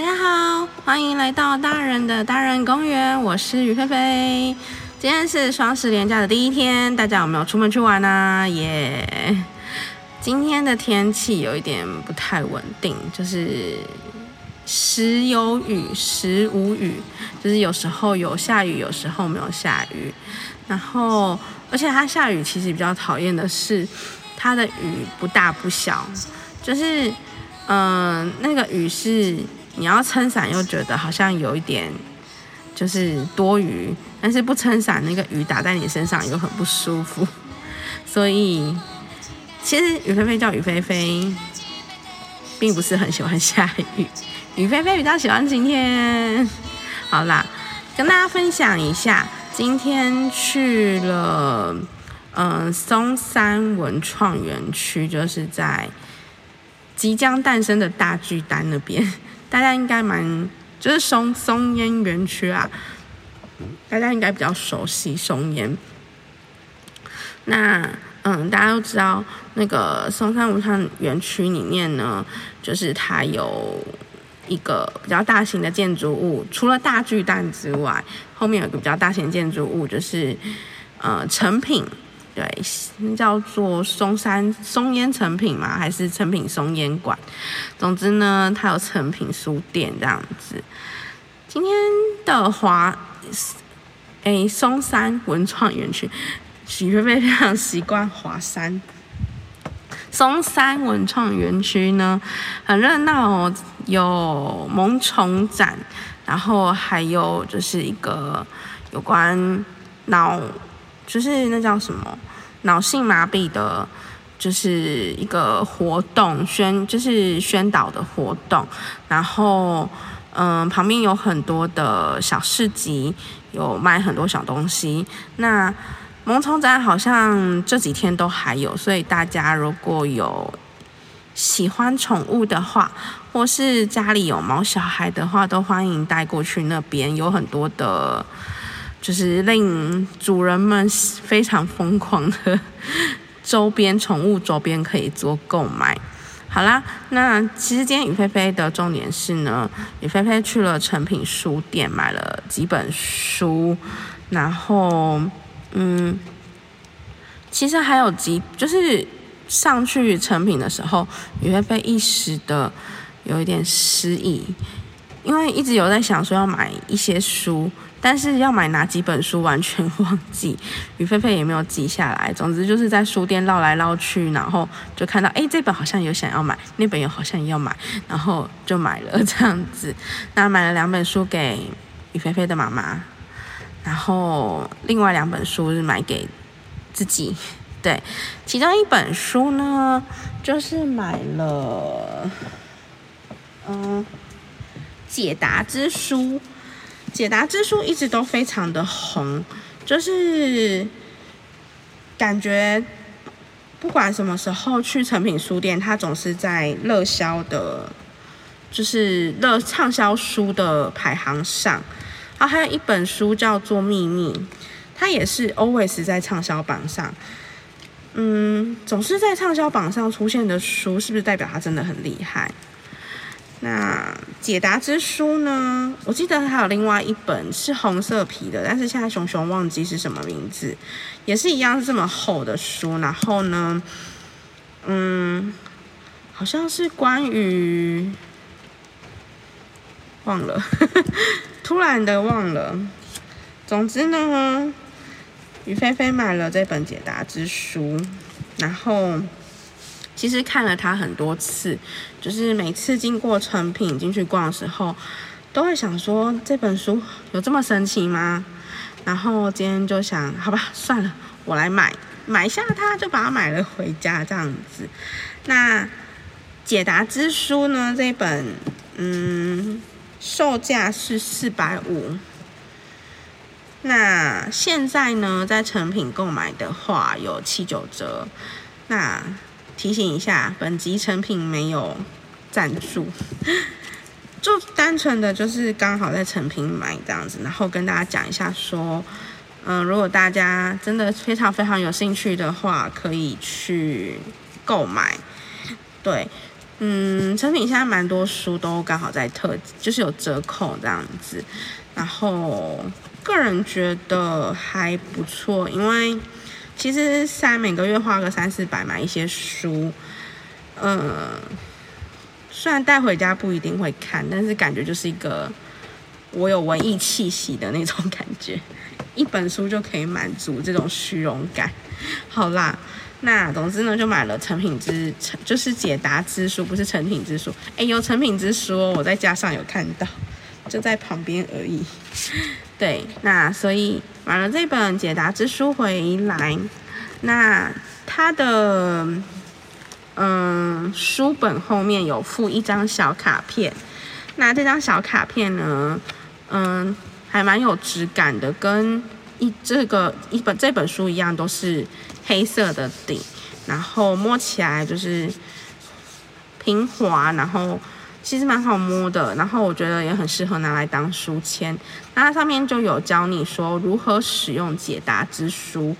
大家好，欢迎来到大人的大人公园，我是于菲菲。今天是双十连假的第一天，大家有没有出门去玩呢？耶！今天的天气有一点不太稳定，就是时有雨，时无雨，就是有时候有下雨，有时候没有下雨。然后，而且它下雨其实比较讨厌的是，它的雨不大不小，就是嗯，那个雨是你要撑伞又觉得好像有一点就是多余，但是不撑伞那个雨打在你身上又很不舒服，所以。其实雨菲菲叫雨菲菲，并不是很喜欢下雨。雨菲菲比较喜欢晴天。好啦，跟大家分享一下，今天去了嗯松山文创园区，就是在即将诞生的大巨蛋那边。大家应该蛮就是松松烟园区啊，大家应该比较熟悉松烟。那。嗯，大家都知道那个松山文创园区里面呢，就是它有一个比较大型的建筑物，除了大巨蛋之外，后面有一个比较大型建筑物，就是呃成品，对，叫做松山松烟成品嘛，还是成品松烟馆？总之呢，它有成品书店这样子。今天的华，哎，松山文创园区。许菲菲非常习惯华山、松山文创园区呢，很热闹哦，有萌宠展，然后还有就是一个有关脑，就是那叫什么脑性麻痹的，就是一个活动宣，就是宣导的活动，然后嗯，旁边有很多的小市集，有卖很多小东西，那。萌宠展好像这几天都还有，所以大家如果有喜欢宠物的话，或是家里有毛小孩的话，都欢迎带过去那边，有很多的，就是令主人们非常疯狂的周边宠物周边可以做购买。好啦，那其实今天雨菲菲的重点是呢，雨菲菲去了成品书店买了几本书，然后。嗯，其实还有几，就是上去成品的时候，雨菲菲一时的有一点失忆，因为一直有在想说要买一些书，但是要买哪几本书完全忘记，于菲菲也没有记下来。总之就是在书店绕来绕去，然后就看到哎这本好像有想要买，那本有好像也要买，然后就买了这样子。那买了两本书给于菲菲的妈妈。然后另外两本书是买给自己，对，其中一本书呢，就是买了，嗯，解答之书，解答之书一直都非常的红，就是感觉不管什么时候去成品书店，它总是在热销的，就是热畅销书的排行上。啊，还有一本书叫做《秘密》，它也是 always 在畅销榜上。嗯，总是在畅销榜上出现的书，是不是代表它真的很厉害？那解答之书呢？我记得还有另外一本是红色皮的，但是现在熊熊忘记是什么名字，也是一样是这么厚的书。然后呢，嗯，好像是关于忘了。突然的忘了，总之呢，于菲菲买了这本解答之书，然后其实看了它很多次，就是每次经过成品进去逛的时候，都会想说这本书有这么神奇吗？然后今天就想，好吧，算了，我来买，买下它就把它买了回家这样子。那解答之书呢？这本，嗯。售价是四百五，那现在呢，在成品购买的话有七九折。那提醒一下，本集成品没有赞助，就单纯的就是刚好在成品买这样子，然后跟大家讲一下说，嗯，如果大家真的非常非常有兴趣的话，可以去购买。对，嗯，成品现在蛮多书都刚好在特，就是有折扣这样子。然后个人觉得还不错，因为其实三每个月花个三四百买一些书，嗯，虽然带回家不一定会看，但是感觉就是一个我有文艺气息的那种感觉，一本书就可以满足这种虚荣感。好啦。那总之呢，就买了成品之成，就是解答之书，不是成品之书。哎，有成品之书，我在架上有看到，就在旁边而已。对，那所以买了这本解答之书回来，那它的嗯书本后面有附一张小卡片，那这张小卡片呢，嗯，还蛮有质感的，跟一这个一本这本书一样，都是。黑色的底，然后摸起来就是平滑，然后其实蛮好摸的，然后我觉得也很适合拿来当书签。那它上面就有教你说如何使用解答之书。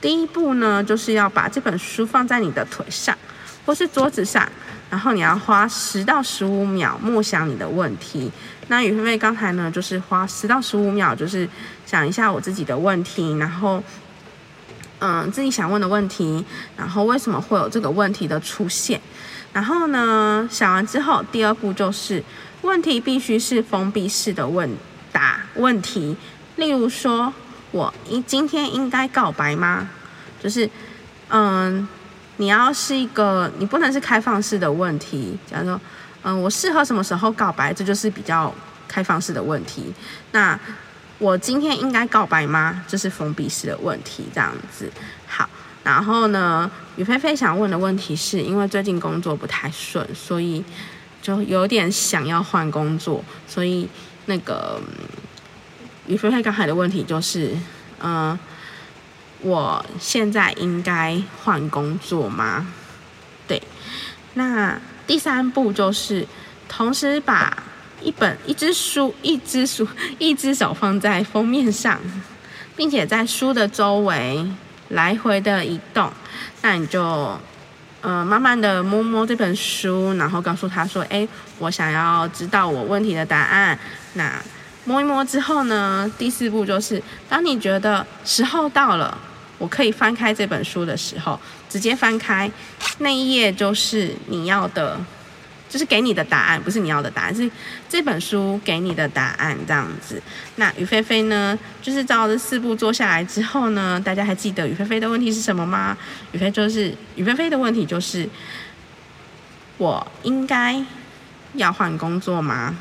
第一步呢，就是要把这本书放在你的腿上或是桌子上，然后你要花十到十五秒默想你的问题。那雨菲菲刚才呢，就是花十到十五秒，就是想一下我自己的问题，然后。嗯，自己想问的问题，然后为什么会有这个问题的出现？然后呢，想完之后，第二步就是问题必须是封闭式的问答问题。例如说，我一今天应该告白吗？就是，嗯，你要是一个，你不能是开放式的问题。假如说，嗯，我适合什么时候告白？这就是比较开放式的问题。那我今天应该告白吗？这是封闭式的问题，这样子。好，然后呢，雨菲菲想问的问题是因为最近工作不太顺，所以就有点想要换工作。所以那个雨菲菲刚才的问题就是，嗯，我现在应该换工作吗？对。那第三步就是同时把。一本一只书，一只书，一只手放在封面上，并且在书的周围来回的移动。那你就，呃，慢慢的摸摸这本书，然后告诉他说：“哎，我想要知道我问题的答案。”那摸一摸之后呢，第四步就是，当你觉得时候到了，我可以翻开这本书的时候，直接翻开那一页就是你要的。就是给你的答案，不是你要的答案，是这本书给你的答案这样子。那于菲菲呢，就是照这四步做下来之后呢，大家还记得于菲菲的问题是什么吗？于菲就是于菲菲的问题就是，我应该要换工作吗？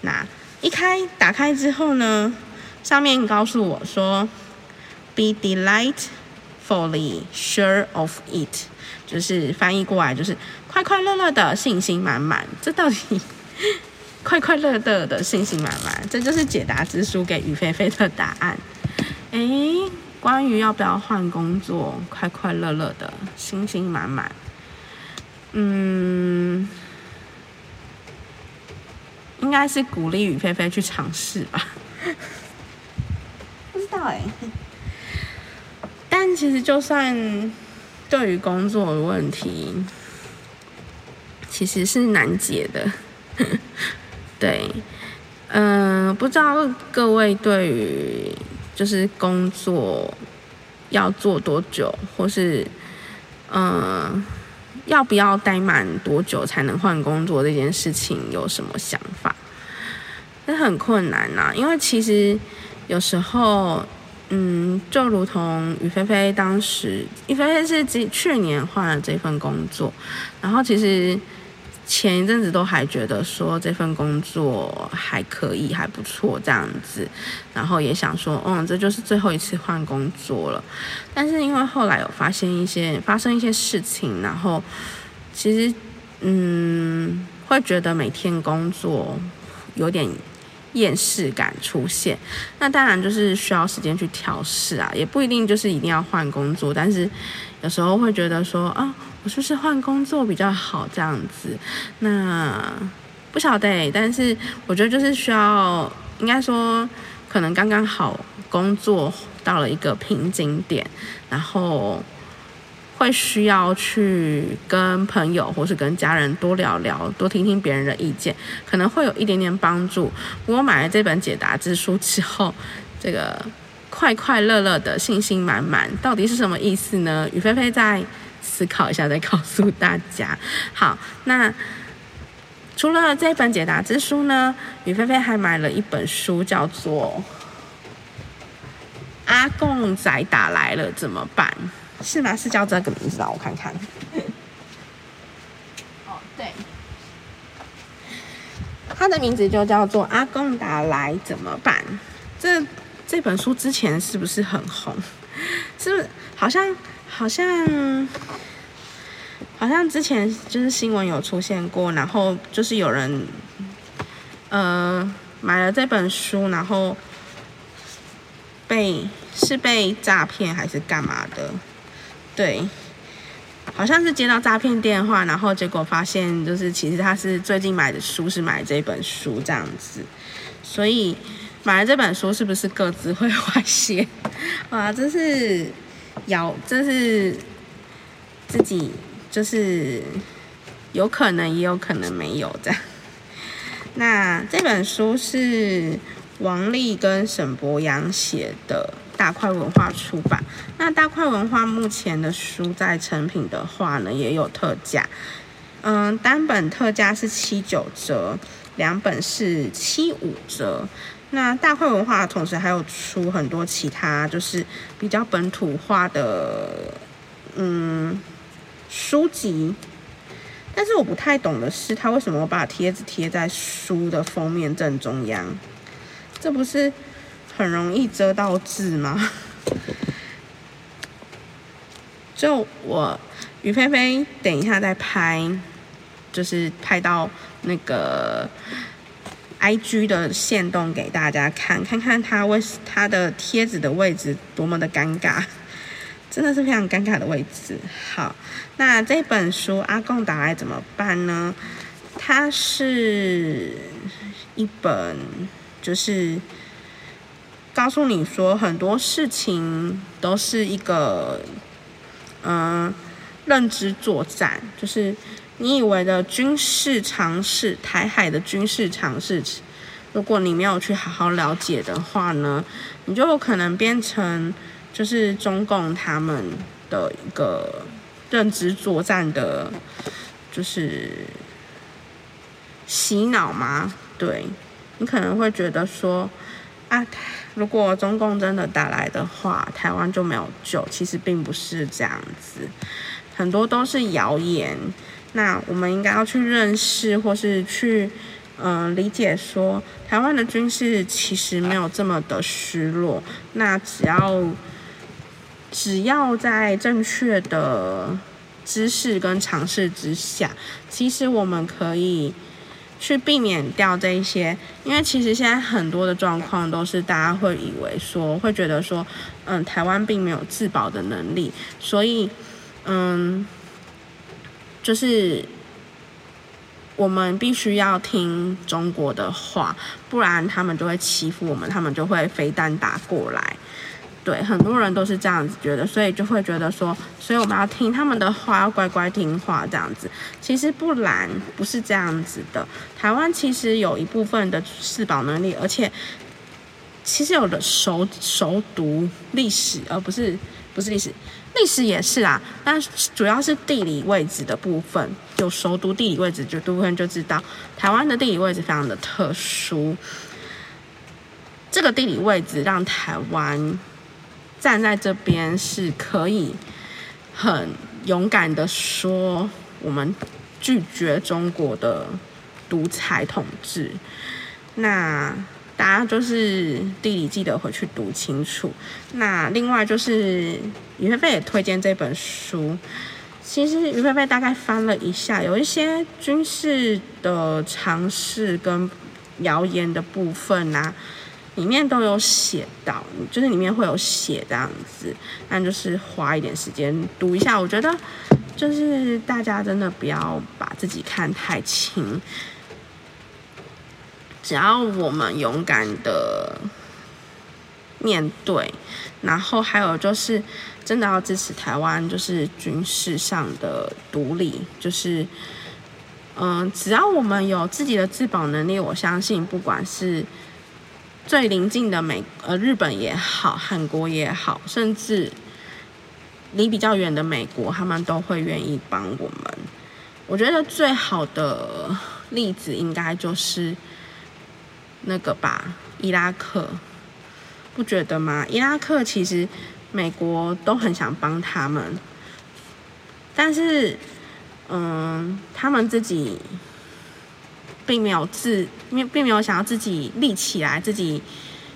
那一开打开之后呢，上面告诉我说，Be delight Fully sure of it。就是翻译过来就是快快乐乐的信心满满，这到底快快乐乐的信心满满，这就是解答之书给于菲菲的答案。诶，关于要不要换工作，快快乐乐的信心满满，嗯，应该是鼓励于菲菲去尝试吧。不知道哎，但其实就算。对于工作的问题，其实是难解的。对，嗯，不知道各位对于就是工作要做多久，或是嗯要不要待满多久才能换工作这件事情有什么想法？那很困难呐，因为其实有时候。嗯，就如同于菲菲当时，于菲菲是今去年换了这份工作，然后其实前一阵子都还觉得说这份工作还可以，还不错这样子，然后也想说，嗯，这就是最后一次换工作了。但是因为后来有发现一些发生一些事情，然后其实嗯，会觉得每天工作有点。厌世感出现，那当然就是需要时间去调试啊，也不一定就是一定要换工作，但是有时候会觉得说啊，我是不是换工作比较好这样子？那不晓得，但是我觉得就是需要，应该说可能刚刚好工作到了一个瓶颈点，然后会需要去跟朋友或是跟家人多聊聊，多听听别人的意见，可能会有一点点帮助。我买了这本解答之书之后，这个快快乐乐的、信心满满，到底是什么意思呢？雨菲菲再思考一下，再告诉大家。好，那。除了这本解答之书呢，雨菲菲还买了一本书，叫做《阿贡仔打来了怎么办》，是吗？是叫这个名字啊？我看看。哦，对，他的名字就叫做《阿贡达来怎么办》。这这本书之前是不是很红？是不是？好像好像。好像之前就是新闻有出现过，然后就是有人，呃，买了这本书，然后被是被诈骗还是干嘛的？对，好像是接到诈骗电话，然后结果发现就是其实他是最近买的书是买这本书这样子，所以买了这本书是不是各自会外泄？哇，这是要这是自己。就是有可能，也有可能没有这样。那这本书是王丽跟沈博阳写的，大块文化出版。那大块文化目前的书在成品的话呢，也有特价。嗯，单本特价是七九折，两本是七五折。那大块文化同时还有出很多其他，就是比较本土化的，嗯。书籍，但是我不太懂的是，他为什么把贴纸贴在书的封面正中央？这不是很容易遮到字吗？就我于菲菲等一下再拍，就是拍到那个 I G 的线动给大家看，看看他为他的贴纸的位置多么的尴尬。真的是非常尴尬的位置。好，那这本书阿贡打来怎么办呢？它是一本，就是告诉你说很多事情都是一个，嗯，认知作战。就是你以为的军事尝试，台海的军事尝试，如果你没有去好好了解的话呢，你就有可能变成。就是中共他们的一个认知作战的，就是洗脑吗？对你可能会觉得说啊，如果中共真的打来的话，台湾就没有救。其实并不是这样子，很多都是谣言。那我们应该要去认识，或是去嗯理解，说台湾的军事其实没有这么的失落。那只要只要在正确的知识跟尝试之下，其实我们可以去避免掉这一些。因为其实现在很多的状况都是大家会以为说，会觉得说，嗯，台湾并没有自保的能力，所以，嗯，就是我们必须要听中国的话，不然他们就会欺负我们，他们就会飞弹打过来。对，很多人都是这样子觉得，所以就会觉得说，所以我们要听他们的话，要乖乖听话这样子。其实不然，不是这样子的。台湾其实有一部分的自保能力，而且其实有的熟熟读历史，而不是不是历史，历史也是啊。但主要是地理位置的部分，有熟读地理位置就部分就知道，台湾的地理位置非常的特殊。这个地理位置让台湾。站在这边是可以很勇敢的说，我们拒绝中国的独裁统治。那大家就是地理记得回去读清楚。那另外就是于菲菲也推荐这本书。其实于菲菲大概翻了一下，有一些军事的尝试跟谣言的部分啊。里面都有写到，就是里面会有写这样子，那就是花一点时间读一下。我觉得，就是大家真的不要把自己看太轻，只要我们勇敢的面对，然后还有就是真的要支持台湾，就是军事上的独立，就是嗯，只要我们有自己的自保能力，我相信不管是最邻近的美呃日本也好，韩国也好，甚至离比较远的美国，他们都会愿意帮我们。我觉得最好的例子应该就是那个吧，伊拉克。不觉得吗？伊拉克其实美国都很想帮他们，但是，嗯，他们自己并没有自，并并没有想要自己立起来，自己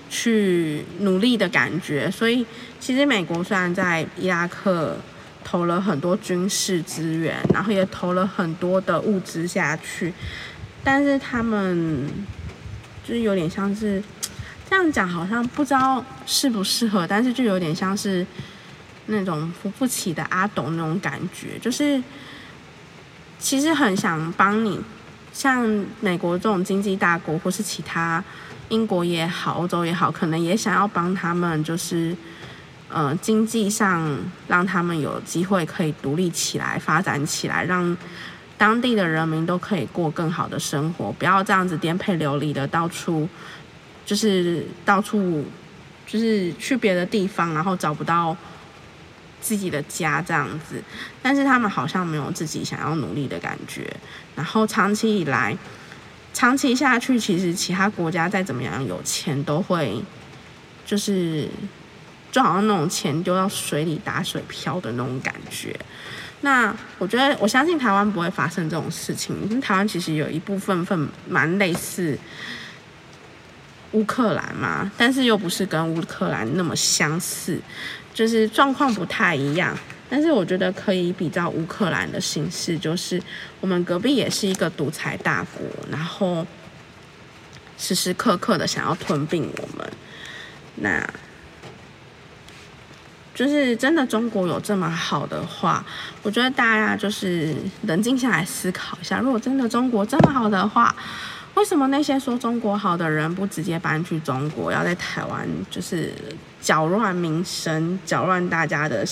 去努力的感觉。所以，其实美国虽然在伊拉克投了很多军事资源，然后也投了很多的物资下去，但是他们就是有点像是。这样讲好像不知道适不适合，但是就有点像是那种扶不起的阿斗那种感觉，就是其实很想帮你，像美国这种经济大国，或是其他英国也好、欧洲也好，可能也想要帮他们，就是呃经济上让他们有机会可以独立起来、发展起来，让当地的人民都可以过更好的生活，不要这样子颠沛流离的到处。就是到处，就是去别的地方，然后找不到自己的家这样子。但是他们好像没有自己想要努力的感觉。然后长期以来，长期下去，其实其他国家再怎么样有钱，都会就是就好像那种钱丢到水里打水漂的那种感觉。那我觉得，我相信台湾不会发生这种事情，因为台湾其实有一部分份蛮类似。乌克兰嘛，但是又不是跟乌克兰那么相似，就是状况不太一样。但是我觉得可以比较乌克兰的形式，就是我们隔壁也是一个独裁大国，然后时时刻刻的想要吞并我们。那，就是真的中国有这么好的话，我觉得大家就是冷静下来思考一下，如果真的中国这么好的话。为什么那些说中国好的人不直接搬去中国，要在台湾就是搅乱民生、搅乱大家的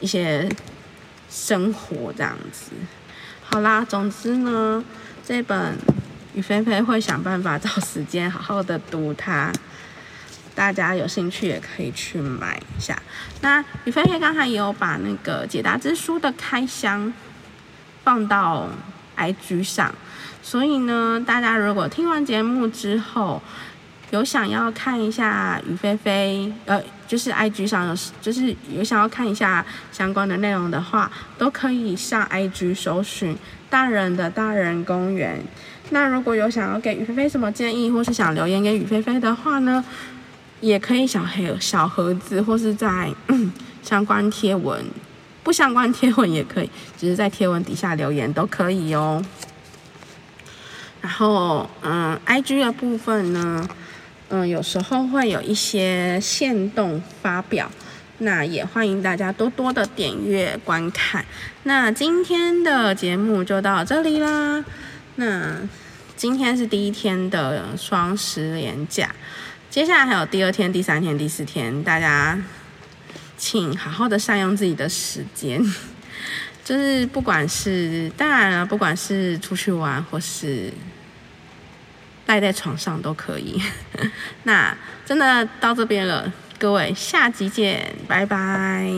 一些生活这样子？好啦，总之呢，这本雨菲菲会想办法找时间好好的读它，大家有兴趣也可以去买一下。那雨菲菲刚才也有把那个解答之书的开箱放到 IG 上。所以呢，大家如果听完节目之后，有想要看一下雨菲菲，呃，就是 IG 上有，就是有想要看一下相关的内容的话，都可以上 IG 搜寻“大人的大人公园”。那如果有想要给雨菲菲什么建议，或是想留言给雨菲菲的话呢，也可以小黑小盒子，或是在相关贴文，不相关贴文也可以，只是在贴文底下留言都可以哦。然后，嗯，I G 的部分呢，嗯，有时候会有一些限动发表，那也欢迎大家多多的点阅观看。那今天的节目就到这里啦。那今天是第一天的双十连假，接下来还有第二天、第三天、第四天，大家请好好的善用自己的时间，就是不管是当然了，不管是出去玩或是。赖在床上都可以，那真的到这边了，各位下集见，拜拜。